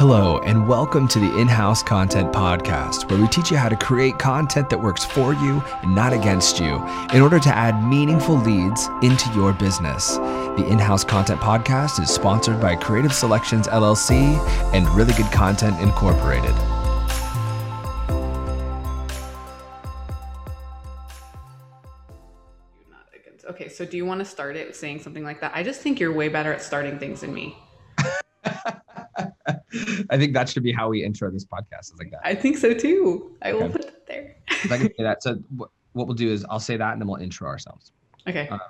Hello, and welcome to the In House Content Podcast, where we teach you how to create content that works for you and not against you in order to add meaningful leads into your business. The In House Content Podcast is sponsored by Creative Selections LLC and Really Good Content Incorporated. not against. Okay, so do you want to start it saying something like that? I just think you're way better at starting things than me. I think that should be how we intro this podcast. Is like that. I think so too. I will put it there. If I can say that. So wh- what we'll do is I'll say that and then we'll intro ourselves. Okay. Um,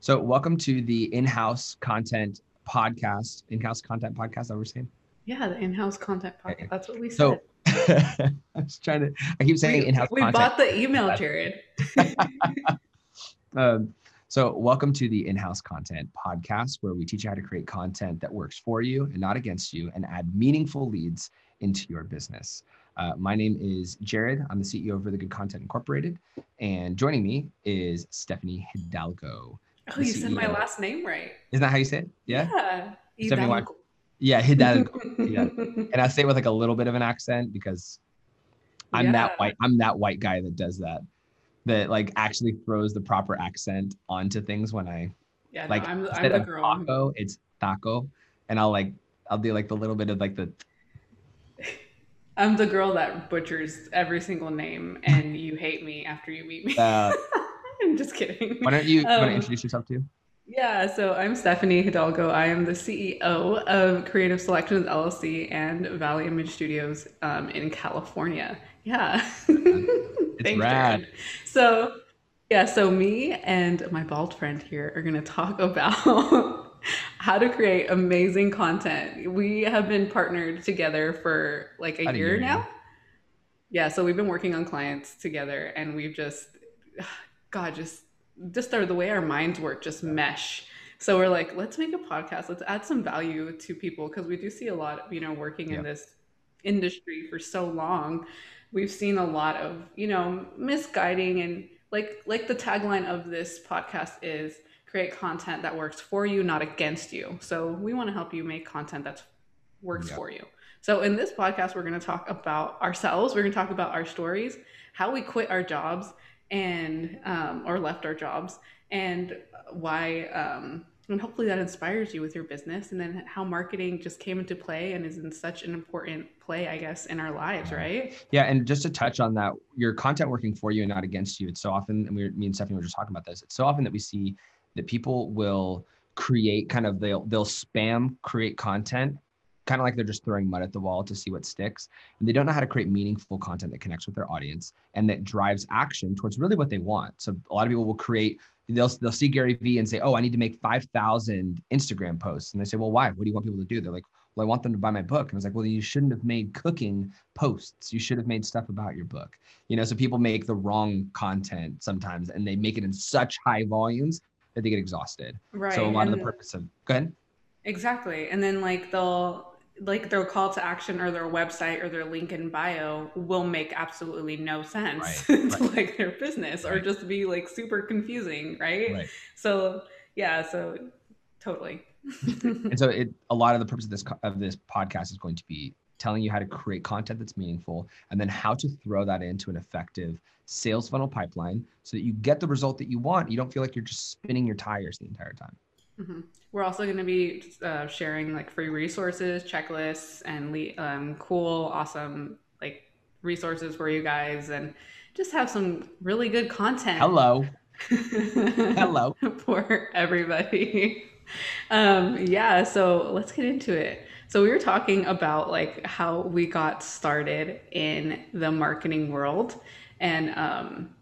so welcome to the in-house content podcast, in-house content podcast. That we're saying. Yeah, the in-house content Okay. podcast. That's what we So said. I was trying to. I keep saying we, in-house we content. bought the email, Jared. Um, so, welcome to the In House Content Podcast, where we teach you how to create content that works for you and not against you and add meaningful leads into your business. Uh, my name is Jared. I'm the CEO of Really Good Content Incorporated. And joining me is Stephanie Hidalgo. Oh, you said my last name right. Isn't that how you say it? Yeah. Yeah. Stephanie Hidalgo. Yeah, Hidalgo. yeah. And I say it with like a little bit of an accent because I'm that white. I'm that white guy that does that. That like actually throws the proper accent onto things when I Yeah, like no, I'm, I'm the of girl. taco, it's taco, and I'll like I'll do like the little bit of like the I'm the girl that butchers every single name, and you hate me after you meet me. uh, I'm just kidding. why don't you want Um, to introduce yourself too? Yeah, so I'm Stephanie Hidalgo. I am the CEO of Creative Selections LLC and Valley Image Studios um, in California. Yeah. Thanks, rad. Jared. So, yeah, so me and my bald friend here are going to talk about how to create amazing content. We have been partnered together for like a year year now. now. Yeah, so we've been working on clients together and we've just, God, just just our, the way our minds work just mesh. So we're like, let's make a podcast. Let's add some value to people because we do see a lot, of, you know, working Yeah. in this industry for so long. We've seen a lot of, you know, misguiding and like like the tagline of this podcast is create content that works for you, not against you. So we want to help you make content that works Yeah. for you. So in this podcast, we're going to talk about ourselves. We're going to talk about our stories, how we quit our jobs and um, or left our jobs, and why. Um, and hopefully that inspires you with your business, and then how marketing just came into play and is in such an important play, I guess, in our lives, Yeah. right? Yeah, and just to touch on that, your content working for you and not against you. It's so often, and we, me and Stephanie were just talking about this. It's so often that we see that people will create kind of they'll they'll spam create content, kind of like they're just throwing mud at the wall to see what sticks, and they don't know how to create meaningful content that connects with their audience and that drives action towards really what they want. So a lot of people will create. They'll, they'll see Gary Vee and say, Oh, I need to make 5,000 Instagram posts. And they say, Well, why? What do you want people to do? They're like, well, I want them to buy my book. And I was like, well, you shouldn't have made cooking posts. You should have made stuff about your book. You know, so people make the wrong content sometimes and they make it in such high volumes that they get exhausted. Right. So a lot of the purpose of go ahead. Exactly. And then like they'll like their call to action or their website or their link in bio will make absolutely no sense Right, to like their business or just be like super confusing, right? Right. So yeah, so totally. And so it a lot of the purpose of this of this podcast is going to be telling you how to create content that's meaningful and then how to throw that into an effective sales funnel pipeline so that you get the result that you want. You don't feel like you're just spinning your tires the entire time. Hmm We're also going to be uh, sharing like free resources, checklists, and le- um, cool, awesome like resources for you guys, and just have some really good content. Hello. Hello. for everybody. Um, yeah, so let's get into it. So we were talking about like how we got started in the marketing world. And um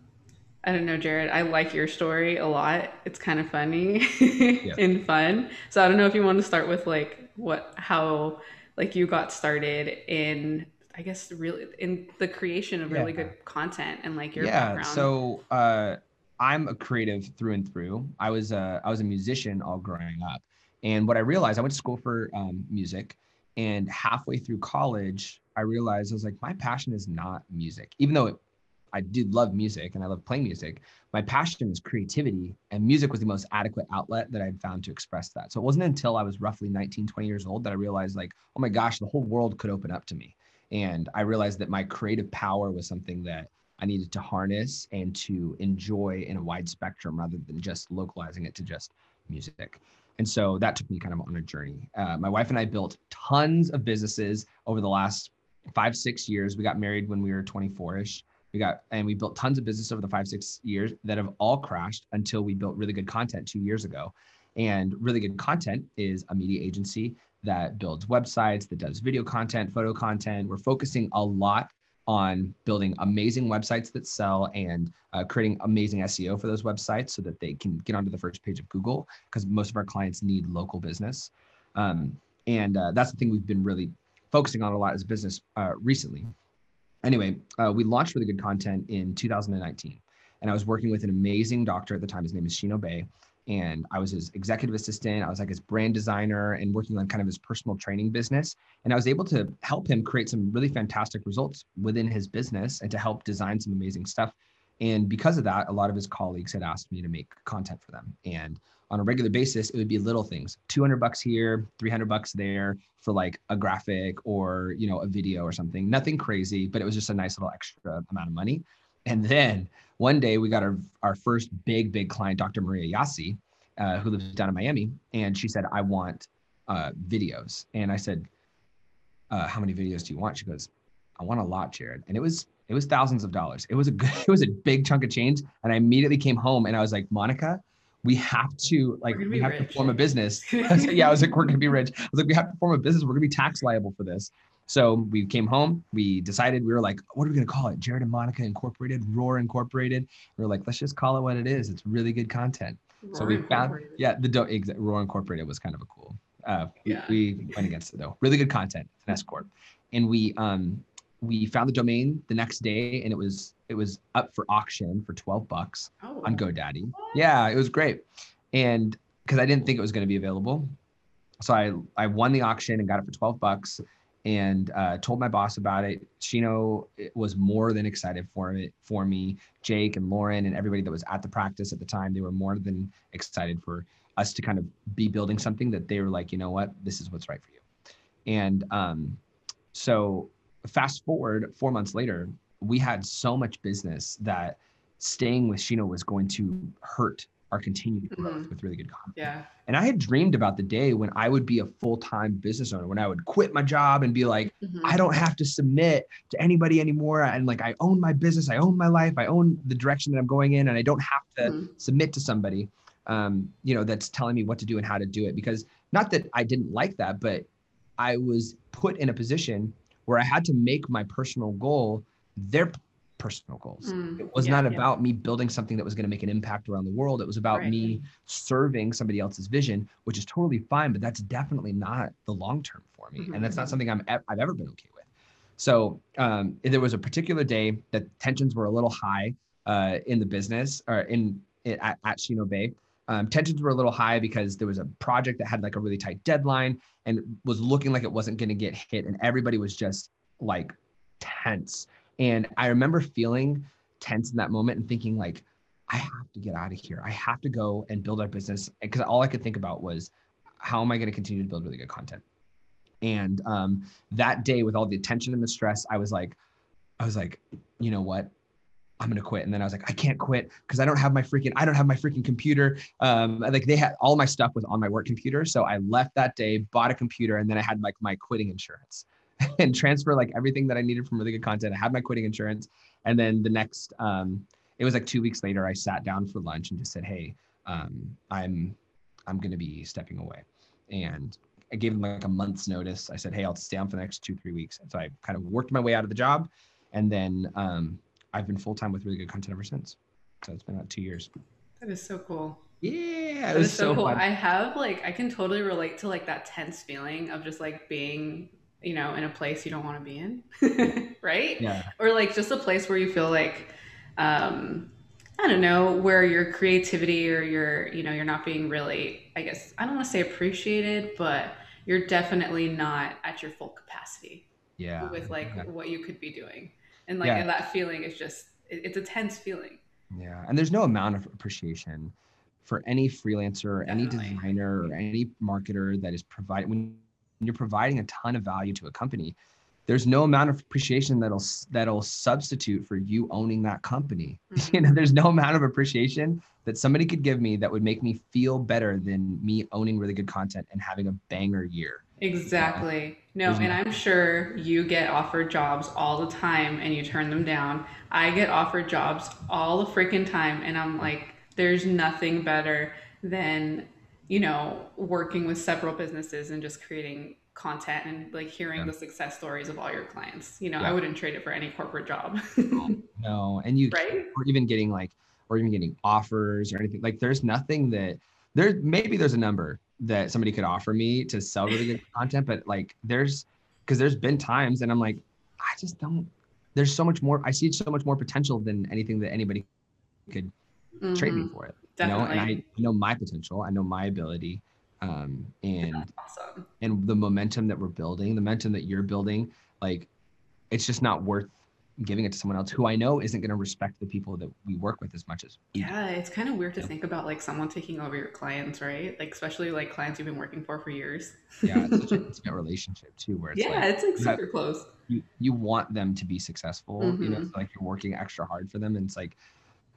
I don't know, Jared, I like your story a lot. It's kind of funny and fun. So I don't know if you want to start with like what how like you got started in I guess really in the creation of really Yeah. good content and like your yeah background. so uh i'm a creative through and through i was a i was a musician all growing up and what i realized i went to school for um, music and halfway through college i realized i was like my passion is not music even though it I did love music and I love playing music. My passion is creativity, and music was the most adequate outlet that I'd found to express that. So it wasn't until I was roughly 19, 20 years old that I realized, like, oh my gosh, the whole world could open up to me. And I realized that my creative power was something that I needed to harness and to enjoy in a wide spectrum rather than just localizing it to just music. And so that took me kind of on a journey. Uh, my wife and I built tons of businesses over the last five, six years. We got married when we were 24 ish. We got, and we built tons of business over the five, six years that have all crashed until we built really good content two years ago. And really good content is a media agency that builds websites, that does video content, photo content. We're focusing a lot on building amazing websites that sell and uh, creating amazing SEO for those websites so that they can get onto the first page of Google because most of our clients need local business. Um, and uh, that's the thing we've been really focusing on a lot as a business uh, recently. Anyway, uh, we launched really good content in 2019. And I was working with an amazing doctor at the time. His name is Shino Bay and I was his executive assistant. I was like his brand designer and working on kind of his personal training business. And I was able to help him create some really fantastic results within his business and to help design some amazing stuff. And because of that, a lot of his colleagues had asked me to make content for them. And on a regular basis, it would be little things 200 bucks here, 300 bucks there for like a graphic or, you know, a video or something. Nothing crazy, but it was just a nice little extra amount of money. And then one day we got our, our first big, big client, Dr. Maria Yassi, uh, who lives down in Miami. And she said, I want uh, videos. And I said, uh, how many videos do you want? She goes, I want a lot, Jared. And it was, it was thousands of dollars. It was a good, it was a big chunk of change. And I immediately came home and I was like, Monica, we have to like we have rich. to form a business. yeah, I was like, we're gonna be rich. I was like, we have to form a business. We're gonna be tax liable for this. So we came home, we decided we were like, what are we gonna call it? Jared and Monica Incorporated, Roar Incorporated. We are like, let's just call it what it is. It's really good content. Roar so we found, yeah, the do- exa- Roar Incorporated was kind of a cool. Uh, yeah. we, we went against it though. Really good content, an S corp, and we um we found the domain the next day, and it was it was up for auction for twelve bucks oh. on GoDaddy. What? Yeah, it was great, and because I didn't think it was going to be available, so I I won the auction and got it for twelve bucks and uh, told my boss about it. Shino was more than excited for it for me. Jake and Lauren and everybody that was at the practice at the time, they were more than excited for us to kind of be building something that they were like, you know what, this is what's right for you. And um, so fast forward four months later, we had so much business that staying with Shino was going to hurt our continued growth mm-hmm. with really good content. Yeah. And I had dreamed about the day when I would be a full-time business owner, when I would quit my job and be like, mm-hmm. I don't have to submit to anybody anymore. And like I own my business, I own my life, I own the direction that I'm going in, and I don't have to mm-hmm. submit to somebody um, you know, that's telling me what to do and how to do it. Because not that I didn't like that, but I was put in a position where I had to make my personal goal their personal goals. Mm, it was yeah, not about yeah. me building something that was going to make an impact around the world. It was about right. me serving somebody else's vision, which is totally fine, but that's definitely not the long term for me, mm-hmm. and that's not mm-hmm. something I'm I've ever been okay with. So um, there was a particular day that tensions were a little high uh, in the business or in, in at, at Shino Bay. Um, tensions were a little high because there was a project that had like a really tight deadline and was looking like it wasn't going to get hit, and everybody was just like tense and I remember feeling tense in that moment and thinking like, I have to get out of here. I have to go and build our business because all I could think about was how am I going to continue to build really good content. And um, that day, with all the attention and the stress, I was like, I was like, you know what? I'm gonna quit. And then I was like, I can't quit because I don't have my freaking, I don't have my freaking computer. Um, like they had all my stuff was on my work computer. So I left that day, bought a computer, and then I had like my quitting insurance. and transfer like everything that I needed from really good content. I had my quitting insurance. And then the next, um, it was like two weeks later, I sat down for lunch and just said, Hey, um, I'm, I'm going to be stepping away. And I gave them like a month's notice. I said, Hey, I'll stay on for the next two, three weeks. And so I kind of worked my way out of the job. And then um, I've been full time with really good content ever since. So it's been about two years. That is so cool. Yeah, it was so, so cool. Fun. I have like I can totally relate to like that tense feeling of just like being you know, in a place you don't want to be in, right? Yeah. Or like just a place where you feel like, um, I don't know, where your creativity or your, you know, you're not being really, I guess, I don't want to say appreciated, but you're definitely not at your full capacity. Yeah. With like what you could be doing. And like, yeah. and that feeling is just, it's a tense feeling. Yeah, and there's no amount of appreciation for any freelancer or any designer or any marketer that is providing when you're providing a ton of value to a company there's no amount of appreciation that'll that'll substitute for you owning that company. Mm-hmm. you know there's no amount of appreciation that somebody could give me that would make me feel better than me owning really good content and having a banger year. Exactly. No and i'm sure you get offered jobs all the time and you turn them down. I get offered jobs all the freaking time and i'm like there's nothing better than you know working with several businesses and just creating content and like hearing yeah. the success stories of all your clients you know yeah. i wouldn't trade it for any corporate job no and you right or even getting like or even getting offers or anything like there's nothing that there maybe there's a number that somebody could offer me to sell really good content but like there's because there's been times and i'm like i just don't there's so much more i see so much more potential than anything that anybody could mm-hmm. trade me mm-hmm. for it. Definitely. You know, and I know my potential. I know my ability. Um, and awesome. and the momentum that we're building, the momentum that you're building, like it's just not worth giving it to someone else who I know isn't going to respect the people that we work with as much as yeah it's kind of weird to think about like someone taking over your clients right like especially like clients you've been working for for years yeah it's such a intimate relationship too where it's yeah like, it's like super have, close you you want them to be successful mm-hmm. you know mm-hmm. like you're working extra hard for them and it's like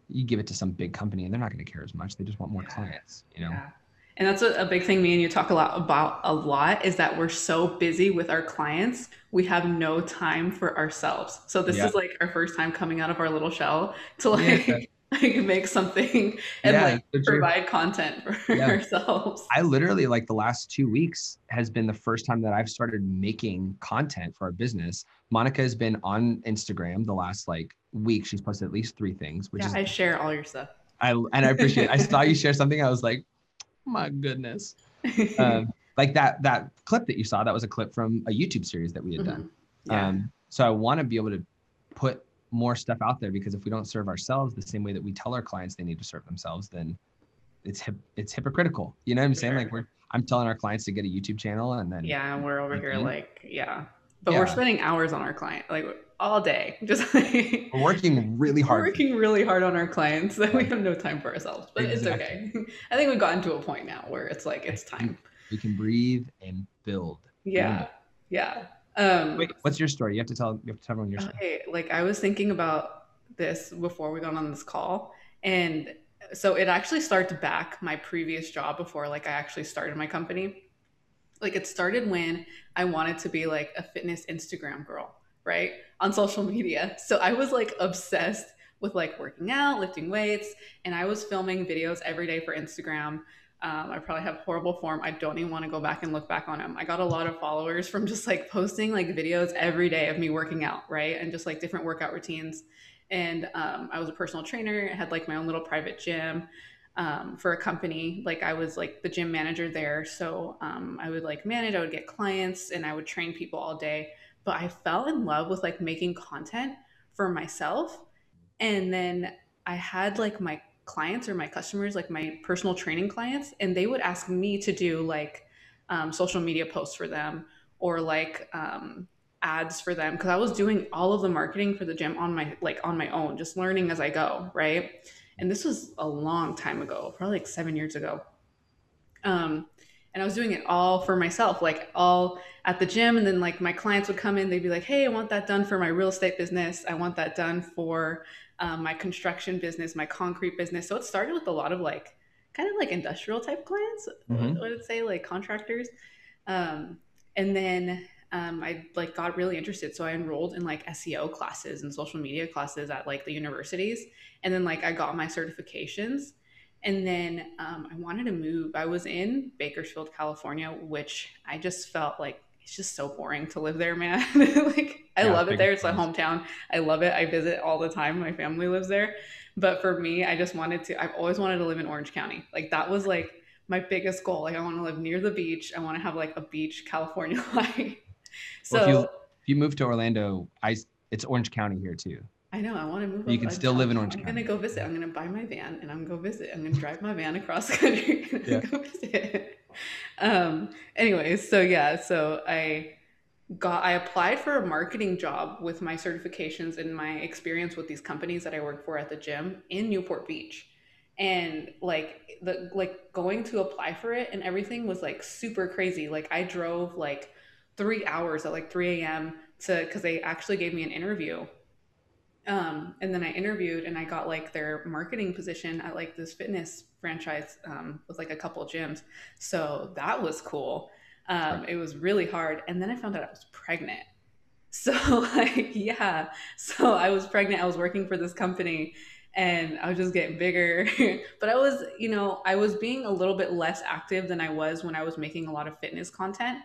you give it to some big company and they're not going to care as much. They just want more yeah. clients, you know? Yeah. And that's a, a, big thing me and you talk a lot about a lot is that we're so busy with our clients, we have no time for ourselves. So this yeah. is like our first time coming out of our little shell to like like make something and yeah, like provide content for yeah. ourselves. I literally like the last two weeks has been the first time that I've started making content for our business. Monica has been on Instagram the last like week. She's posted at least three things, which yeah, is I share all your stuff. I and I appreciate it. I saw you share something. I was like, my goodness. Um, like that that clip that you saw, that was a clip from a YouTube series that we had done. Mm-hmm. Yeah. Um, so I want to be able to put more stuff out there because if we don't serve ourselves the same way that we tell our clients they need to serve themselves, then it's hip, it's hypocritical. You know what I'm saying? Sure. Like we're I'm telling our clients to get a YouTube channel and then yeah, and we're over here mm-hmm. like yeah, but yeah. we're spending hours on our client like all day. Just like we're working really hard. We're working really hard on our clients. That we have no time for ourselves, but exactly. it's okay. I think we've gotten to a point now where it's like it's time. We can breathe and build. Yeah, yeah. Um, Wait, what's your story? You have to tell. You have to tell everyone your story. Okay, like I was thinking about this before we got on this call, and so it actually starts back my previous job before like I actually started my company. Like it started when I wanted to be like a fitness Instagram girl, right? On social media. So I was like obsessed with like working out, lifting weights, and I was filming videos every day for Instagram um, I probably have horrible form. I don't even want to go back and look back on them. I got a lot of followers from just like posting like videos every day of me working out, right? And just like different workout routines. And um, I was a personal trainer. I had like my own little private gym um, for a company. Like I was like the gym manager there. So um, I would like manage, I would get clients and I would train people all day. But I fell in love with like making content for myself. And then I had like my clients or my customers, like my personal training clients, and they would ask me to do like um, social media posts for them or like um, ads for them because I was doing all of the marketing for the gym on my like on my own, just learning as I go, right? And this was a long time ago, probably like seven years ago. Um, and I was doing it all for myself, like all at the gym. And then like my clients would come in, they'd be like, "Hey, I want that done for my real estate business. I want that done for um, my construction business, my concrete business. So it started with a lot of like kind of like industrial type clients. Mm-hmm. What would say? Like contractors. Um, and then um, I like got really interested. So I enrolled in like SEO classes and social media classes at like the universities. And then like I got my certifications. And then um, I wanted to move. I was in Bakersfield, California, which I just felt like it's just so boring to live there, man. like I yeah, love it there. It's my hometown. I love it. I visit all the time. My family lives there. But for me, I just wanted to I've always wanted to live in Orange County. Like that was like my biggest goal. Like I want to live near the beach. I want to have like a beach California life. so well, if, you, if you move to Orlando, I it's Orange County here too. I know. I want to move. You can still live in Orange I'm County. I'm gonna go visit. I'm gonna buy my van and I'm gonna go visit. I'm gonna drive my van across the country and yeah. go visit. Um. Anyways, so yeah, so I got I applied for a marketing job with my certifications and my experience with these companies that I work for at the gym in Newport Beach. And like the like going to apply for it and everything was like super crazy. Like I drove like three hours at like 3 a.m. to because they actually gave me an interview. Um, and then I interviewed and I got like their marketing position at like this fitness franchise um, with like a couple gyms. So that was cool. Um, it was really hard. And then I found out I was pregnant. So, like, yeah. So I was pregnant. I was working for this company and I was just getting bigger. but I was, you know, I was being a little bit less active than I was when I was making a lot of fitness content.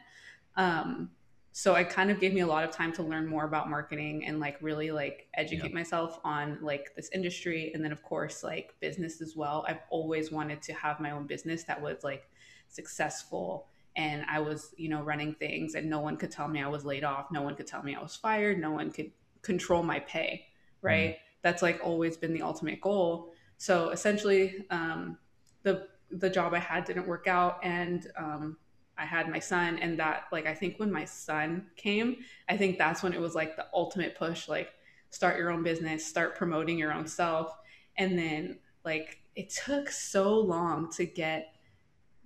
Um, so it kind of gave me a lot of time to learn more about marketing and like really like educate yeah. myself on like this industry and then of course like business as well i've always wanted to have my own business that was like successful and I was, you know, running things and no one could tell me I was laid off. No one could tell me I was fired. No one could control my pay, right? Mm-hmm. That's like always been the ultimate goal. So essentially, um, the the job I had didn't work out, and um, I had my son, and that like I think when my son came, I think that's when it was like the ultimate push, like start your own business, start promoting your own self, and then like it took so long to get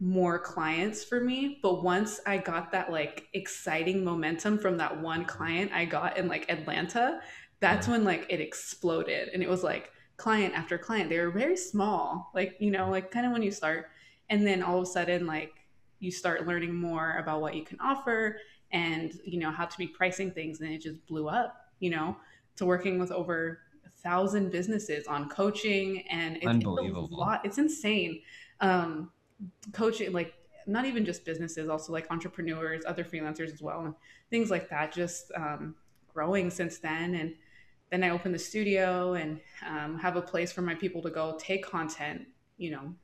more clients for me but once i got that like exciting momentum from that one client i got in like atlanta that's when like it exploded and it was like client after client. They were very small like you know like kind of when you start and then all of a sudden like you start learning more about what you can offer and you know how to be pricing things and it just blew up you know to working with over a thousand businesses on coaching and it's, Unbelievable. It's a lot it's insane. Um coaching like not even just businesses also like entrepreneurs other freelancers as well and things like that just um, growing since then and then i opened the studio and um, have a place for my people to go take content you know.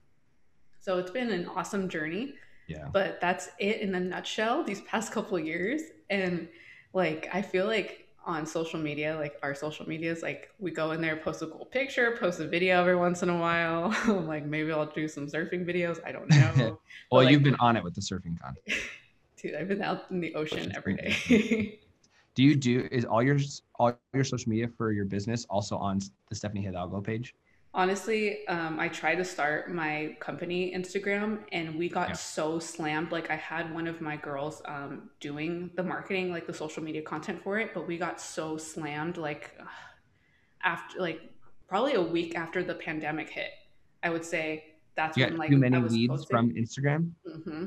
So it's been an awesome journey yeah. but that's it in a nutshell these past couple years and like i feel like on social media, like our social medias, like we go in there, post a cool picture, post a video every once in a while. like maybe I'll do some surfing videos. I don't know. well, like, you've been on it with the surfing content. Dude, I've been out in the ocean every day. do you do is all your all your social media for your business also on the Stephanie Hidalgo page? Honestly, um, I tried to start my company Instagram and we got yeah. so slammed. Like I had one of my girls um, doing the marketing, like the social media content for it, but we got so slammed like after like probably a week after the pandemic hit. I would say that's you when like too many leads posted. from Instagram. Mm-hmm.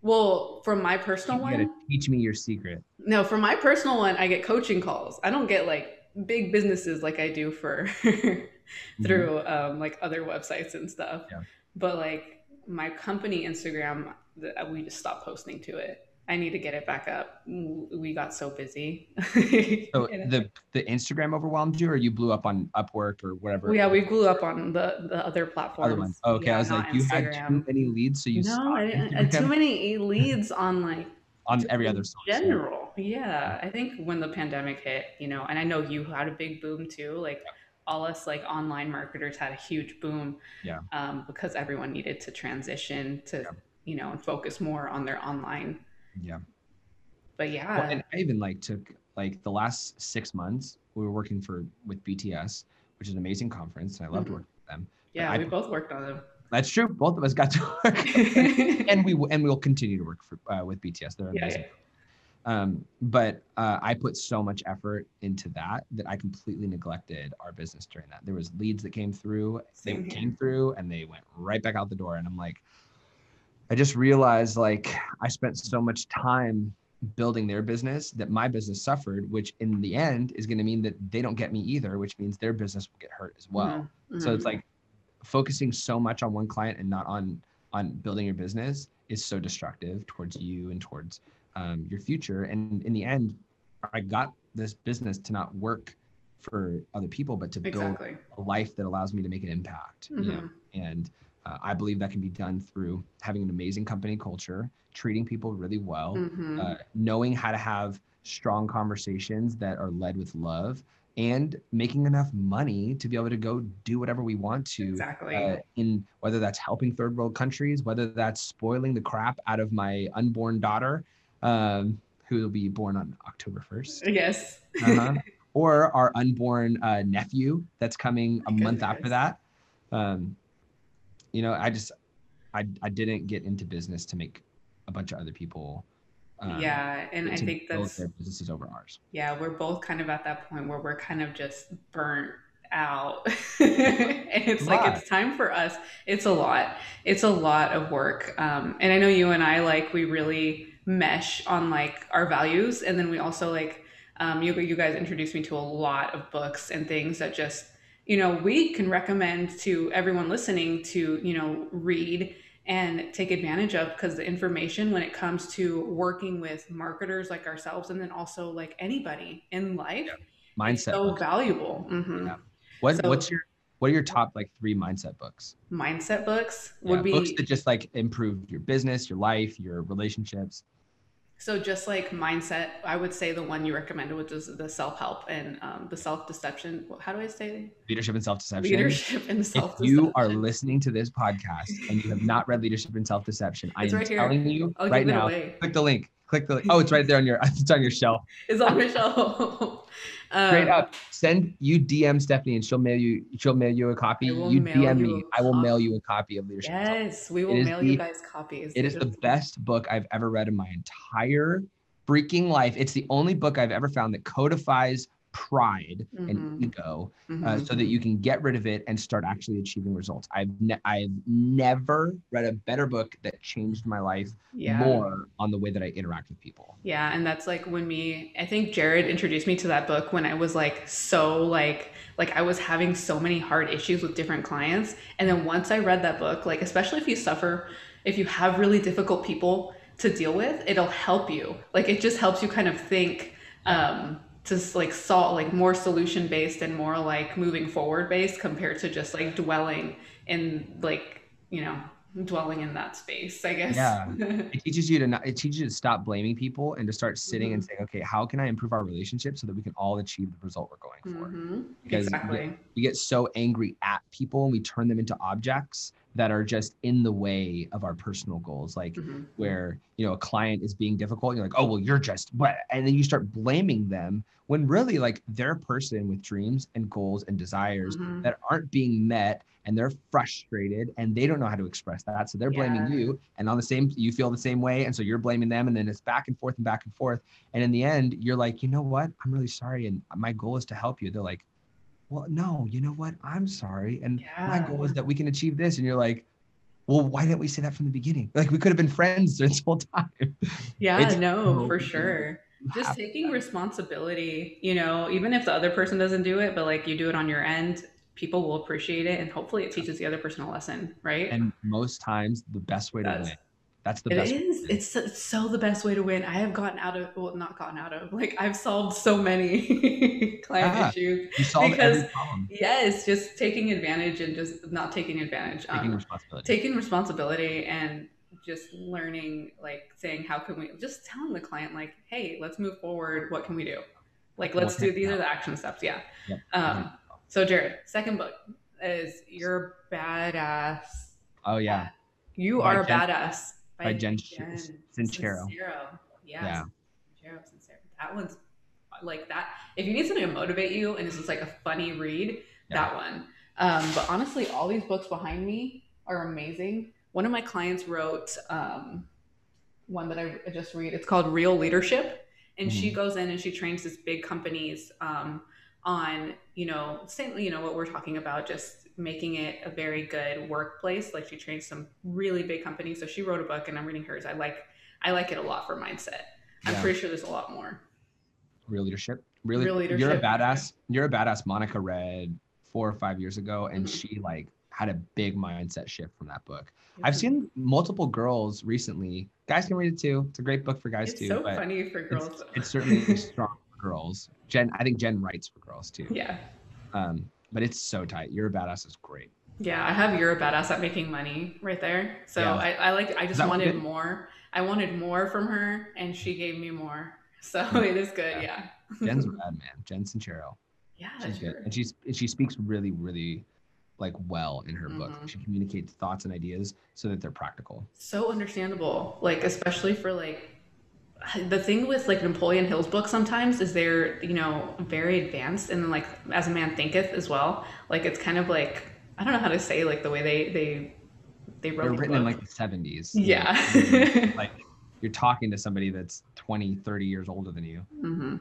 Well, from my personal you one, gotta teach me your secret. No, for my personal one, I get coaching calls. I don't get like big businesses like I do for through mm-hmm. um, like other websites and stuff. Yeah. But like my company Instagram, uh, we just stopped posting to it. I need to get it back up. We got so busy. so the the Instagram overwhelmed you, or you blew up on Upwork or whatever? Yeah, we blew up on the the other platforms. Other ones. okay, yeah, I was like, you Instagram. had too many leads, so you no, I didn't, too many leads on like on every other general. Yeah, I think when the pandemic hit, you know, and I know you had a big boom too. Like all us like online marketers had a huge boom. Yeah. Um, because everyone needed to transition to yeah. you know and focus more on their online. Yeah. But yeah. Well, and I even like took like the last six months we were working for with BTS, which is an amazing conference. And I loved mm-hmm. working with them. Yeah, I, we both worked on them. That's true. Both of us got to work, and we and we'll continue to work for uh, with BTS. They're amazing. Yeah, yeah. Um, but uh, I put so much effort into that that I completely neglected our business during that. There was leads that came through, they came through, and they went right back out the door. And I'm like, I just realized like I spent so much time building their business that my business suffered, which in the end is going to mean that they don't get me either, which means their business will get hurt as well. Mm-hmm. So it's mm-hmm. like focusing so much on one client and not on on building your business is so destructive towards you and towards um, your future. And in the end, I got this business to not work for other people, but to exactly. build a life that allows me to make an impact. Mm-hmm. You know? And uh, I believe that can be done through having an amazing company culture, treating people really well, mm-hmm. uh, knowing how to have strong conversations that are led with love, and making enough money to be able to go do whatever we want to exactly uh, in whether that's helping third world countries whether that's spoiling the crap out of my unborn daughter um, who will be born on October 1st. Yes. Uh-huh. or our unborn uh, nephew that's coming a month after that. Um, you know, I just, I, I didn't get into business to make a bunch of other people. Um, yeah, and I think that's their businesses over ours. Yeah, we're both kind of at that point where we're kind of just burnt out and it's like it's time for us it's a lot it's a lot of work um, and i know you and i like we really mesh on like our values and then we also like um, you, you guys introduced me to a lot of books and things that just you know we can recommend to everyone listening to you know read and take advantage of because the information when it comes to working with marketers like ourselves and then also like anybody in life yeah. mindset so books. valuable mm-hmm. yeah. What so, what's your what are your top like three mindset books? Mindset books would yeah, be books that just like improve your business, your life, your relationships. So just like mindset, I would say the one you recommended, which is the self help and um, the self deception. How do I say? Leadership and self deception. Leadership and self deception. If you are listening to this podcast and you have not read Leadership and Self Deception, I am right telling you I'll right now. Click the link. Click the. Oh, it's right there on your. It's on your shelf. It's on my shelf. Straight um, up, send you DM Stephanie and she'll mail you. She'll mail you a copy. You DM me. I will mail you a copy of Leadership. Yes, we will mail the, you guys copies. It is the best book I've ever read in my entire freaking life. It's the only book I've ever found that codifies pride mm-hmm. and ego uh, mm-hmm. uh, so that you can get rid of it and start actually achieving results i've ne- i've never read a better book that changed my life yeah. more on the way that i interact with people yeah and that's like when me i think jared introduced me to that book when i was like so like like i was having so many hard issues with different clients and then once i read that book like especially if you suffer if you have really difficult people to deal with it'll help you like it just helps you kind of think um to like solve like more solution based and more like moving forward based compared to just like dwelling in like you know dwelling in that space i guess yeah it teaches you to not it teaches you to stop blaming people and to start sitting mm-hmm. and saying okay how can i improve our relationship so that we can all achieve the result we're going for mm-hmm. because exactly. we, get, we get so angry at people and we turn them into objects that are just in the way of our personal goals like mm-hmm. where you know a client is being difficult you're like oh well you're just what and then you start blaming them when really like they're a person with dreams and goals and desires mm-hmm. that aren't being met and they're frustrated and they don't know how to express that so they're blaming yeah. you and on the same you feel the same way and so you're blaming them and then it's back and forth and back and forth and in the end you're like you know what i'm really sorry and my goal is to help you they're like well no you know what? I'm sorry and yeah. my goal is that we can achieve this. And you're like well why didn't we say that from the beginning? Like we could have been friends this whole time. Yeah it's no for sure. just taking responsibility you know even if the other person doesn't do it but like you do it on your end people will appreciate it and hopefully it teaches the other person a lesson right? And most times the best way to win that's the it best is. it's, it's so the best way to win. I have gotten out of well not gotten out of like i've solved so many client yeah, issues because every problem. yes just taking advantage and just not taking advantage taking um, responsibility. taking responsibility and just learning like saying how can we just telling the client like hey let's move forward. What can we do? Like let's do these are the action steps. Yeah. Yep. um so jared second book is you're badass. Oh yeah. You are a badass by, by jen, jen sincero yes. yeah sincero that one's like that if you need something to motivate you and it's just like a funny read yeah. that one um but honestly all these books behind me are amazing one of my clients wrote um, one that I just read. It's called Real Leadership, and mm-hmm. she goes in and she trains these big companies um, on you know same you know what we're talking about, just making it a very good workplace. Like she trained some really big companies. So she wrote a book, and I'm reading hers. I like I like it a lot for mindset. I'm yeah. pretty sure there's a lot more. Real leadership. Really, Real leadership. You're a badass. You're a badass. Monica read four or five years ago, and mm-hmm. she like had a big mindset shift from that book. I've seen multiple girls recently. Guys can read it too. It's a great book for guys it's too. So funny for girls. It's, it's certainly strong for girls. Jen, I think Jen writes for girls too. Yeah. Um, but it's so tight. You're a badass is great. Yeah, I have you're a badass at making money right there. So yeah. I, I like I just wanted more. I wanted more from her and she gave me more. So it is good, yeah. yeah. Jen's rad, man. Jen Sincero. Yeah, she's sure. good. And she's she speaks really, really like well in her mm-hmm. book. She communicates thoughts and ideas so that they're practical. So understandable. Like especially for like the thing with like Napoleon Hill's book sometimes is they're, you know, very advanced and then like as a man thinketh as well. Like it's kind of like I don't know how to say like the way they they they wrote They're written in like the 70s. Yeah. like you're talking to somebody that's 20, 30 years older than you. Mm-hmm.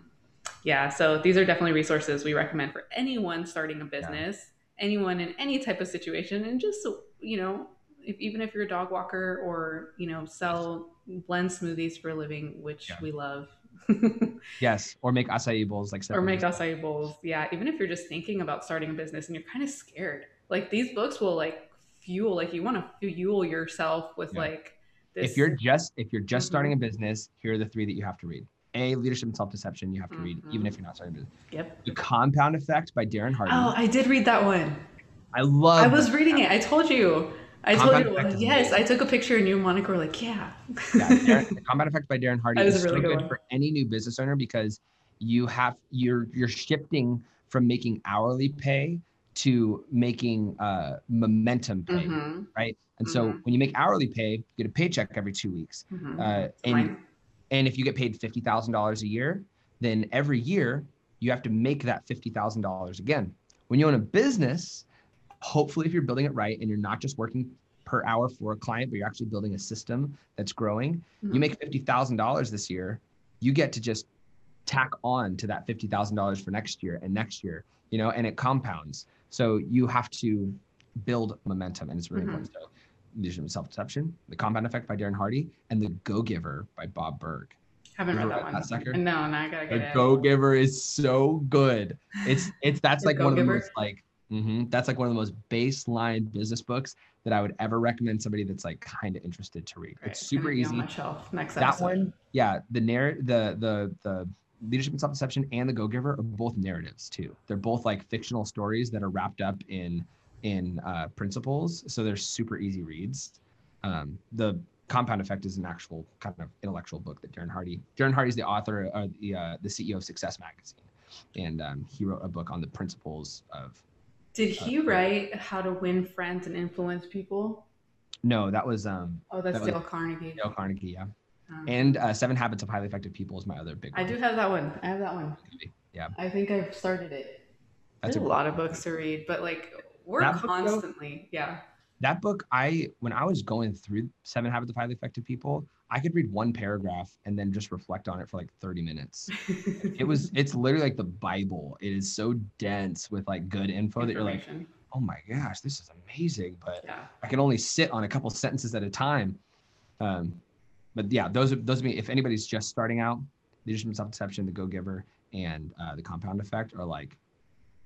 Yeah. So these are definitely resources we recommend for anyone starting a business, yeah. anyone in any type of situation. And just, you know, if, even if you're a dog walker or, you know, sell blend smoothies for a living, which yeah. we love. yes, or make acai bowls like or make acai bowls. Yeah, even if you're just thinking about starting a business and you're kind of scared, like these books will like fuel like you want to fuel yourself with yeah. like this. if you're just if you're just mm-hmm. starting a business here are the three that you have to read a leadership and self-deception you have to mm-hmm. read even if mm-hmm. you're not starting a business yep the compound effect by darren hardy oh i did read that one i love i was reading it i told you I told you, yes, I took a picture and you and Monica were like, yeah. yeah Darren, the Compound Effect by Darren Hardy is really so good, good for any new business owner because you have you're you're shifting from making hourly pay to making uh, momentum pay, mm-hmm. right? And mm-hmm. so when you make hourly pay, you get a paycheck every two weeks. Mm-hmm. Uh, and and if you get paid fifty thousand dollars a year, then every year you have to make that fifty thousand dollars again. When you own a business, hopefully if you're building it right and you're not just working per hour for a client, but you're actually building a system that's growing, you mm-hmm. make fifty thousand dollars this year, you get to just tack on to that fifty thousand dollars for next year and next year, you know, and it compounds. So you have to build momentum, and it's really mm-hmm. important. So, Leadership and Self Deception, The Compound Effect by Darren Hardy, and The Go Giver by Bob Burg. Haven't read that one. That sucker? No, no, I gotta get the it. Go Giver is so good. It's it's that's like one of the most like mm-hmm, that's like one of the most baseline business books that I would ever recommend somebody that's like kind of interested to read. Right. It's super easy. On my shelf next that episode. one, yeah. The narrative, the the the Leadership and Self Deception and The Go Giver are both narratives too. They're both like fictional stories that are wrapped up in in uh, principles, so they're super easy reads. Um, the Compound Effect is an actual kind of intellectual book that Darren Hardy. Darren Hardy is the author, of the uh, the CEO of Success Magazine, and um, he wrote a book on the principles of. Did he uh, write How to Win Friends and Influence People? No, that was um. Oh, that's that Dale Carnegie. Dale Carnegie, yeah. Um, and uh, Seven Habits of Highly Effective People is my other big. One. I do have that one. I have that one. Yeah. I think I've started it. That's a, a lot of books to read, but like we're constantly, book, yeah. That book, I when I was going through Seven Habits of Highly Effective People, I could read one paragraph and then just reflect on it for like 30 minutes. it was it's literally like the Bible. It is so dense with like good info that you're like, oh my gosh, this is amazing. But yeah. I can only sit on a couple sentences at a time. Um, but yeah, those are those are me. If anybody's just starting out, leadership and self-deception, the Go Giver, and uh, the Compound Effect are like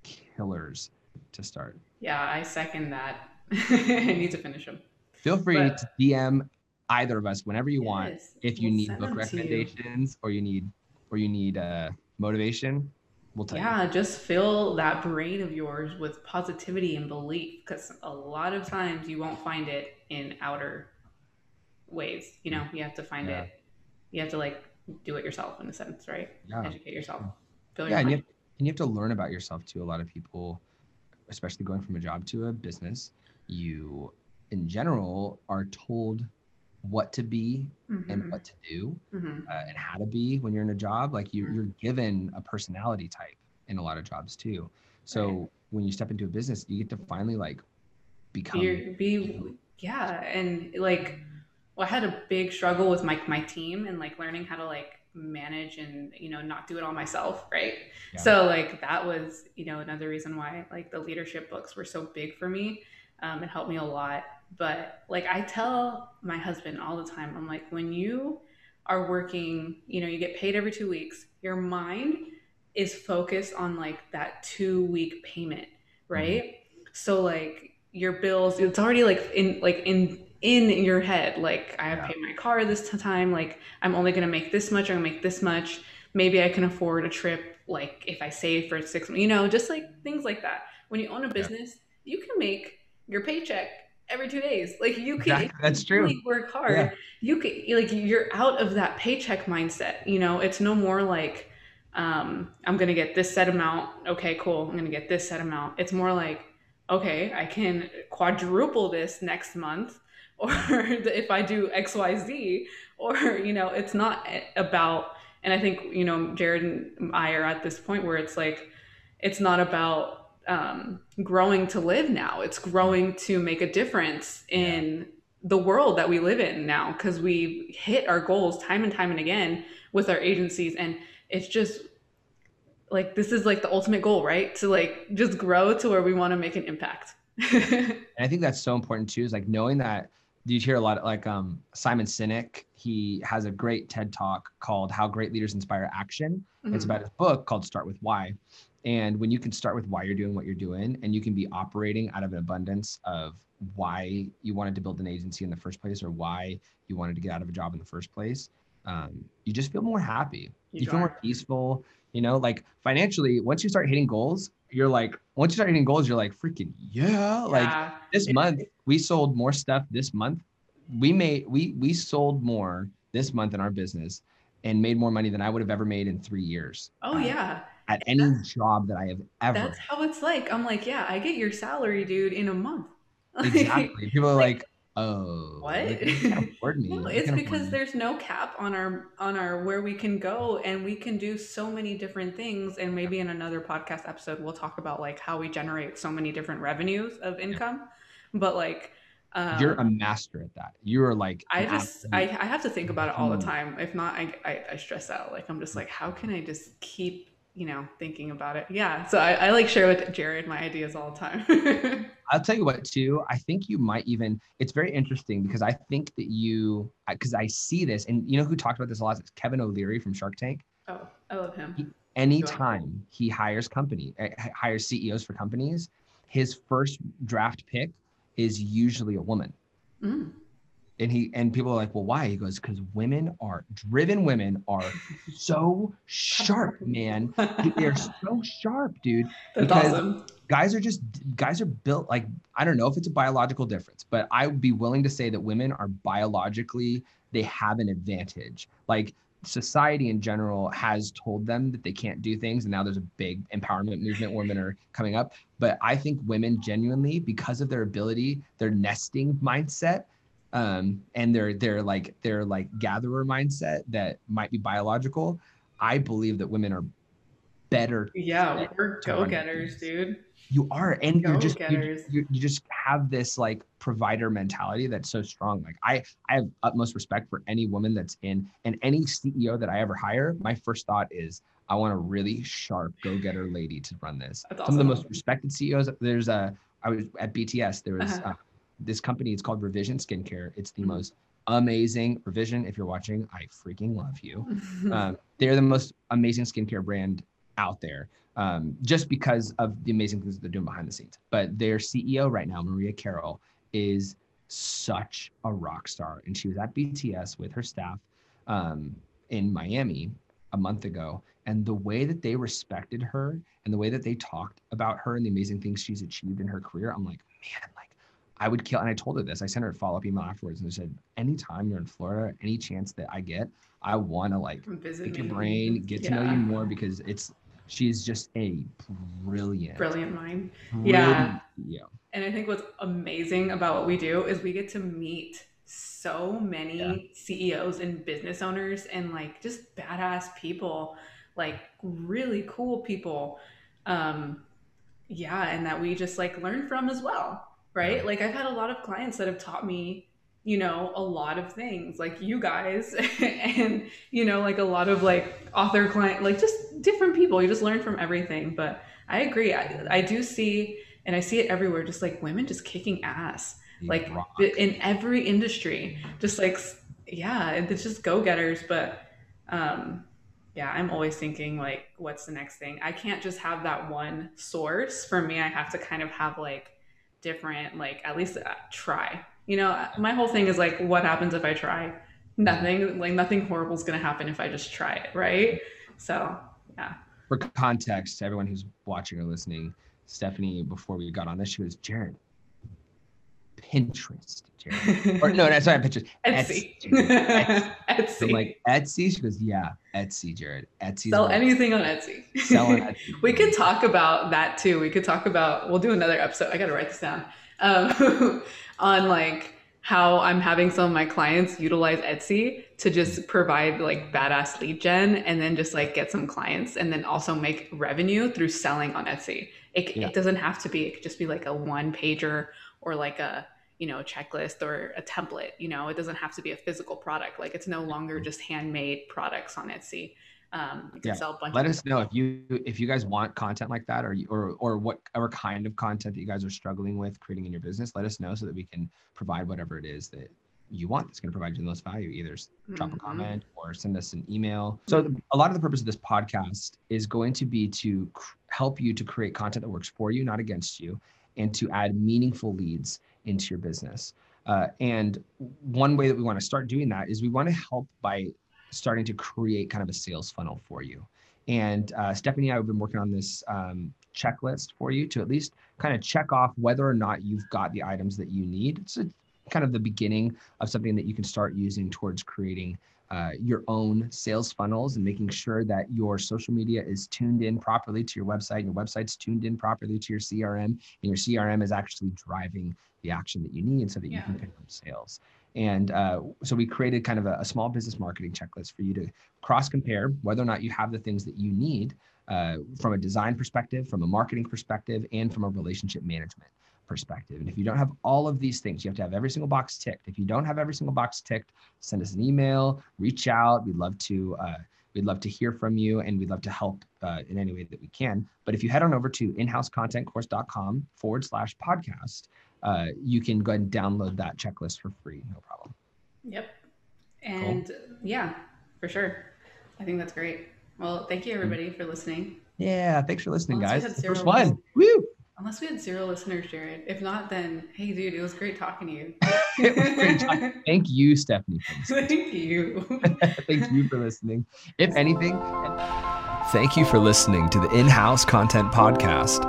killers to start. Yeah, I second that. I need to finish them. Feel free but, to DM either of us whenever you yes, want. If you we'll need book recommendations you. or you need or you need uh, motivation, we'll tell you. yeah, you. just fill that brain of yours with positivity and belief because a lot of times you won't find it in outer ways. You know, you have to find yeah. it. You have to like do it yourself in a sense, right? Yeah. Educate yourself. Fill yeah, and you, have, and you have to learn about yourself too. A lot of people, especially going from a job to a business, you in general are told what to be mm-hmm. and what to do mm-hmm. uh, and how to be when you're in a job. Like you, mm-hmm. you're given a personality type in a lot of jobs too. So right. when you step into a business, you get to finally like become be, be yeah, and like well, I had a big struggle with my my team and like learning how to like manage and you know not do it all myself right yeah. so like that was you know another reason why like the leadership books were so big for me um, it helped me a lot but like i tell my husband all the time i'm like when you are working you know you get paid every two weeks your mind is focused on like that two week payment right mm-hmm. so like your bills it's already like in like in in your head like i have yeah. paid my car this time like i'm only going to make this much i'm going to make this much maybe i can afford a trip like if i save for six months you know just like things like that when you own a business yeah. you can make your paycheck every two days. Like you can exactly. that's true. really work hard. Yeah. you can like you're out of that paycheck mindset you know? It's no more like um, i'm gonna get this set amount. Okay cool. I'm gonna get this set amount. It's more like okay i can quadruple this next month or if I do X, Y, Z, or you know it's not about and i think you know jared and i are at this point where it's like it's not about um, growing to live now. It's growing to make a difference in the world that we live in now because we hit our goals time and time and again with our agencies and it's just like this is like the ultimate goal right? To like just grow to where we want to make an impact. And i think that's so important too is like knowing that you hear a lot of, like um, Simon Sinek. He has a great TED talk called "How Great Leaders Inspire Action." Mm-hmm. It's about his book called "Start with Why." And when you can start with why you're doing what you're doing, and you can be operating out of an abundance of why you wanted to build an agency in the first place, or why you wanted to get out of a job in the first place, um, you just feel more happy. You, you feel more peaceful. You know, like financially, once you start hitting goals, you're like, once you start hitting goals, you're like, freaking yeah. yeah. Like this month, we sold more stuff this month. We made we we sold more this month in our business and made more money than I would have ever made in three years. Oh uh, yeah. At any job that I have ever. That's how it's like. I'm like, yeah, I get your salary, dude, in a month. exactly. People are like, Oh, what? no, it's because there's no cap on our on our where we can go, and we can do so many different things. And maybe in another podcast episode, we'll talk about like how we generate so many different revenues of income. Yeah. But like, um, you're a master at that. You are like I just I, I have to think about it all the time. If not, I, I I stress out. Like I'm just like, how can I just keep you know, thinking about it. Yeah. So I, I like share with Jared my ideas all the time. I'll tell you what, too. I think you might even, it's very interesting because I think that you, because I see this, and you know who talked about this a lot? It's Kevin O'Leary from Shark Tank. Oh, I love him. He, anytime he hires company, uh, hires CEOs for companies, his first draft pick is usually a woman. Mm and he and people are like well why? He goes because women are driven women are so sharp man. They're so sharp dude That's because awesome. guys are just guys are built like i don't know if it's a biological difference but i would be willing to say that women are biologically they have an advantage. Like society in general has told them that they can't do things and now there's a big empowerment movement women are coming up. But i think women genuinely because of their ability their nesting mindset um, and their their like their like gatherer mindset that might be biological, I believe that women are better. Yeah, we're go getters, dude. You are, and you're just you, you, you just have this like provider mentality that's so strong. Like I I have utmost respect for any woman that's in and any CEO that I ever hire. My first thought is I want a really sharp go-getter lady to run this. That's Some awesome. of the most respected CEOs. There's a I was at BTS. There was uh-huh. uh, this company it's called revision skincare. It's the mm-hmm. most amazing revision. If you're watching i freaking love you. Um, they're the most amazing skincare brand out there um, just because of the amazing things they're doing behind the scenes. But their ceo right now maria carroll is such a rock star. And she was at bts with her staff um, in miami a month ago. And the way that they respected her and the way that they talked about her and the amazing things she's achieved in her career i'm like man I would kill. And I told her this. I sent her a follow up email afterwards, and I said, anytime you're in Florida, any chance that I get, I want to like pick your brain, get yeah. to know you more because it's she's just a brilliant, brilliant mind. Brilliant, yeah, yeah. And I think what's amazing about what we do is we get to meet so many yeah. CEOs and business owners and like just badass people, like really cool people. Um, yeah, and that we just like learn from as well right? Like I've had a lot of clients that have taught me, you know, a lot of things, like you guys, and you know, like a lot of like author client, like just different people. You just learn from everything. But I agree. I, I do see, and I see it everywhere, just like women just kicking ass, you like rock. in every industry, just like yeah, it's just go getters. But um, yeah, I'm always thinking like, what's the next thing? I can't just have that one source. For me, I have to kind of have like different like at least uh, try. You know my whole thing is like what happens if i try? Nothing like nothing horrible is going to happen if i just try it right? So yeah. For context everyone who's watching or listening stephanie before we got on this she was jared Pinterest, Jared. or no, that's not Pinterest. Etsy. Etsy. Etsy. So like Etsy. She goes, yeah, Etsy, Jared. Etsy. Sell anything on Etsy. Sell on Etsy. we could talk about that too. We could talk about. We'll do another episode. I got to write this down. Um, on like how I'm having some of my clients utilize Etsy to just provide like badass lead gen and then just like get some clients and then also make revenue through selling on Etsy. It, yeah. it doesn't have to be, it could just be like a one pager or like a, you know, a checklist or a template, you know, it doesn't have to be a physical product. Like it's no longer mm-hmm. just handmade products on Etsy. Um, you can yeah. sell a bunch Let us know if you, if you guys want content like that or, or, or whatever kind of content that you guys are struggling with creating in your business, let us know so that we can provide whatever it is that you want that's going to provide you the most value. Either mm-hmm. drop a mm-hmm. comment or send us an email. So a lot of the purpose of this podcast is going to be to cr- help you to create content that works for you, not against you, and to add meaningful leads into your business. Uh, and one way that we want to start doing that is we want to help by starting to create kind of a sales funnel for you. And uh, Stephanie and I have been working on this um, checklist for you to at least kind of check off whether or not you've got the items that you need. It's a kind of the beginning of something that you can start using towards creating uh, your own sales funnels and making sure that your social media is tuned in properly to your website, your website's tuned in properly to your CRM, and your CRM is actually driving the action that you need so that yeah. you can pick up sales. And uh, so we created kind of a, a, small business marketing checklist for you to cross compare whether or not you have the things that you need uh, from a design perspective, from a marketing perspective, and from a relationship management perspective. And if you don't have all of these things, you have to have every single box ticked. If you don't have every single box ticked, send us an email, reach out. We'd love to. Uh, we'd love to hear from you, and we'd love to help uh, in any way that we can. But if you head on over to inhousecontentcourse.com forward slash podcast, uh, you can go ahead and download that checklist for free, no problem. Yep. And cool. yeah, for sure. I think that's great. Well, thank you everybody for listening. Yeah, thanks for listening, guys. First one. Woo! Unless we had zero listeners, Jared. If not, then hey, dude, it was great talking to you. Thank you, Stephanie. Thank you. Thank you for listening. If anything, thank you for listening to the In House Content Podcast.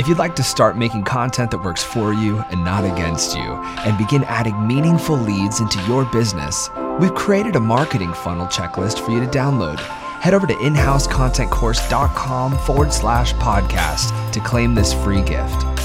If you'd like to start making content that works for you and not against you, and begin adding meaningful leads into your business, we've created a marketing funnel checklist for you to download head over to inhousecontentcourse.com forward slash podcast to claim this free gift.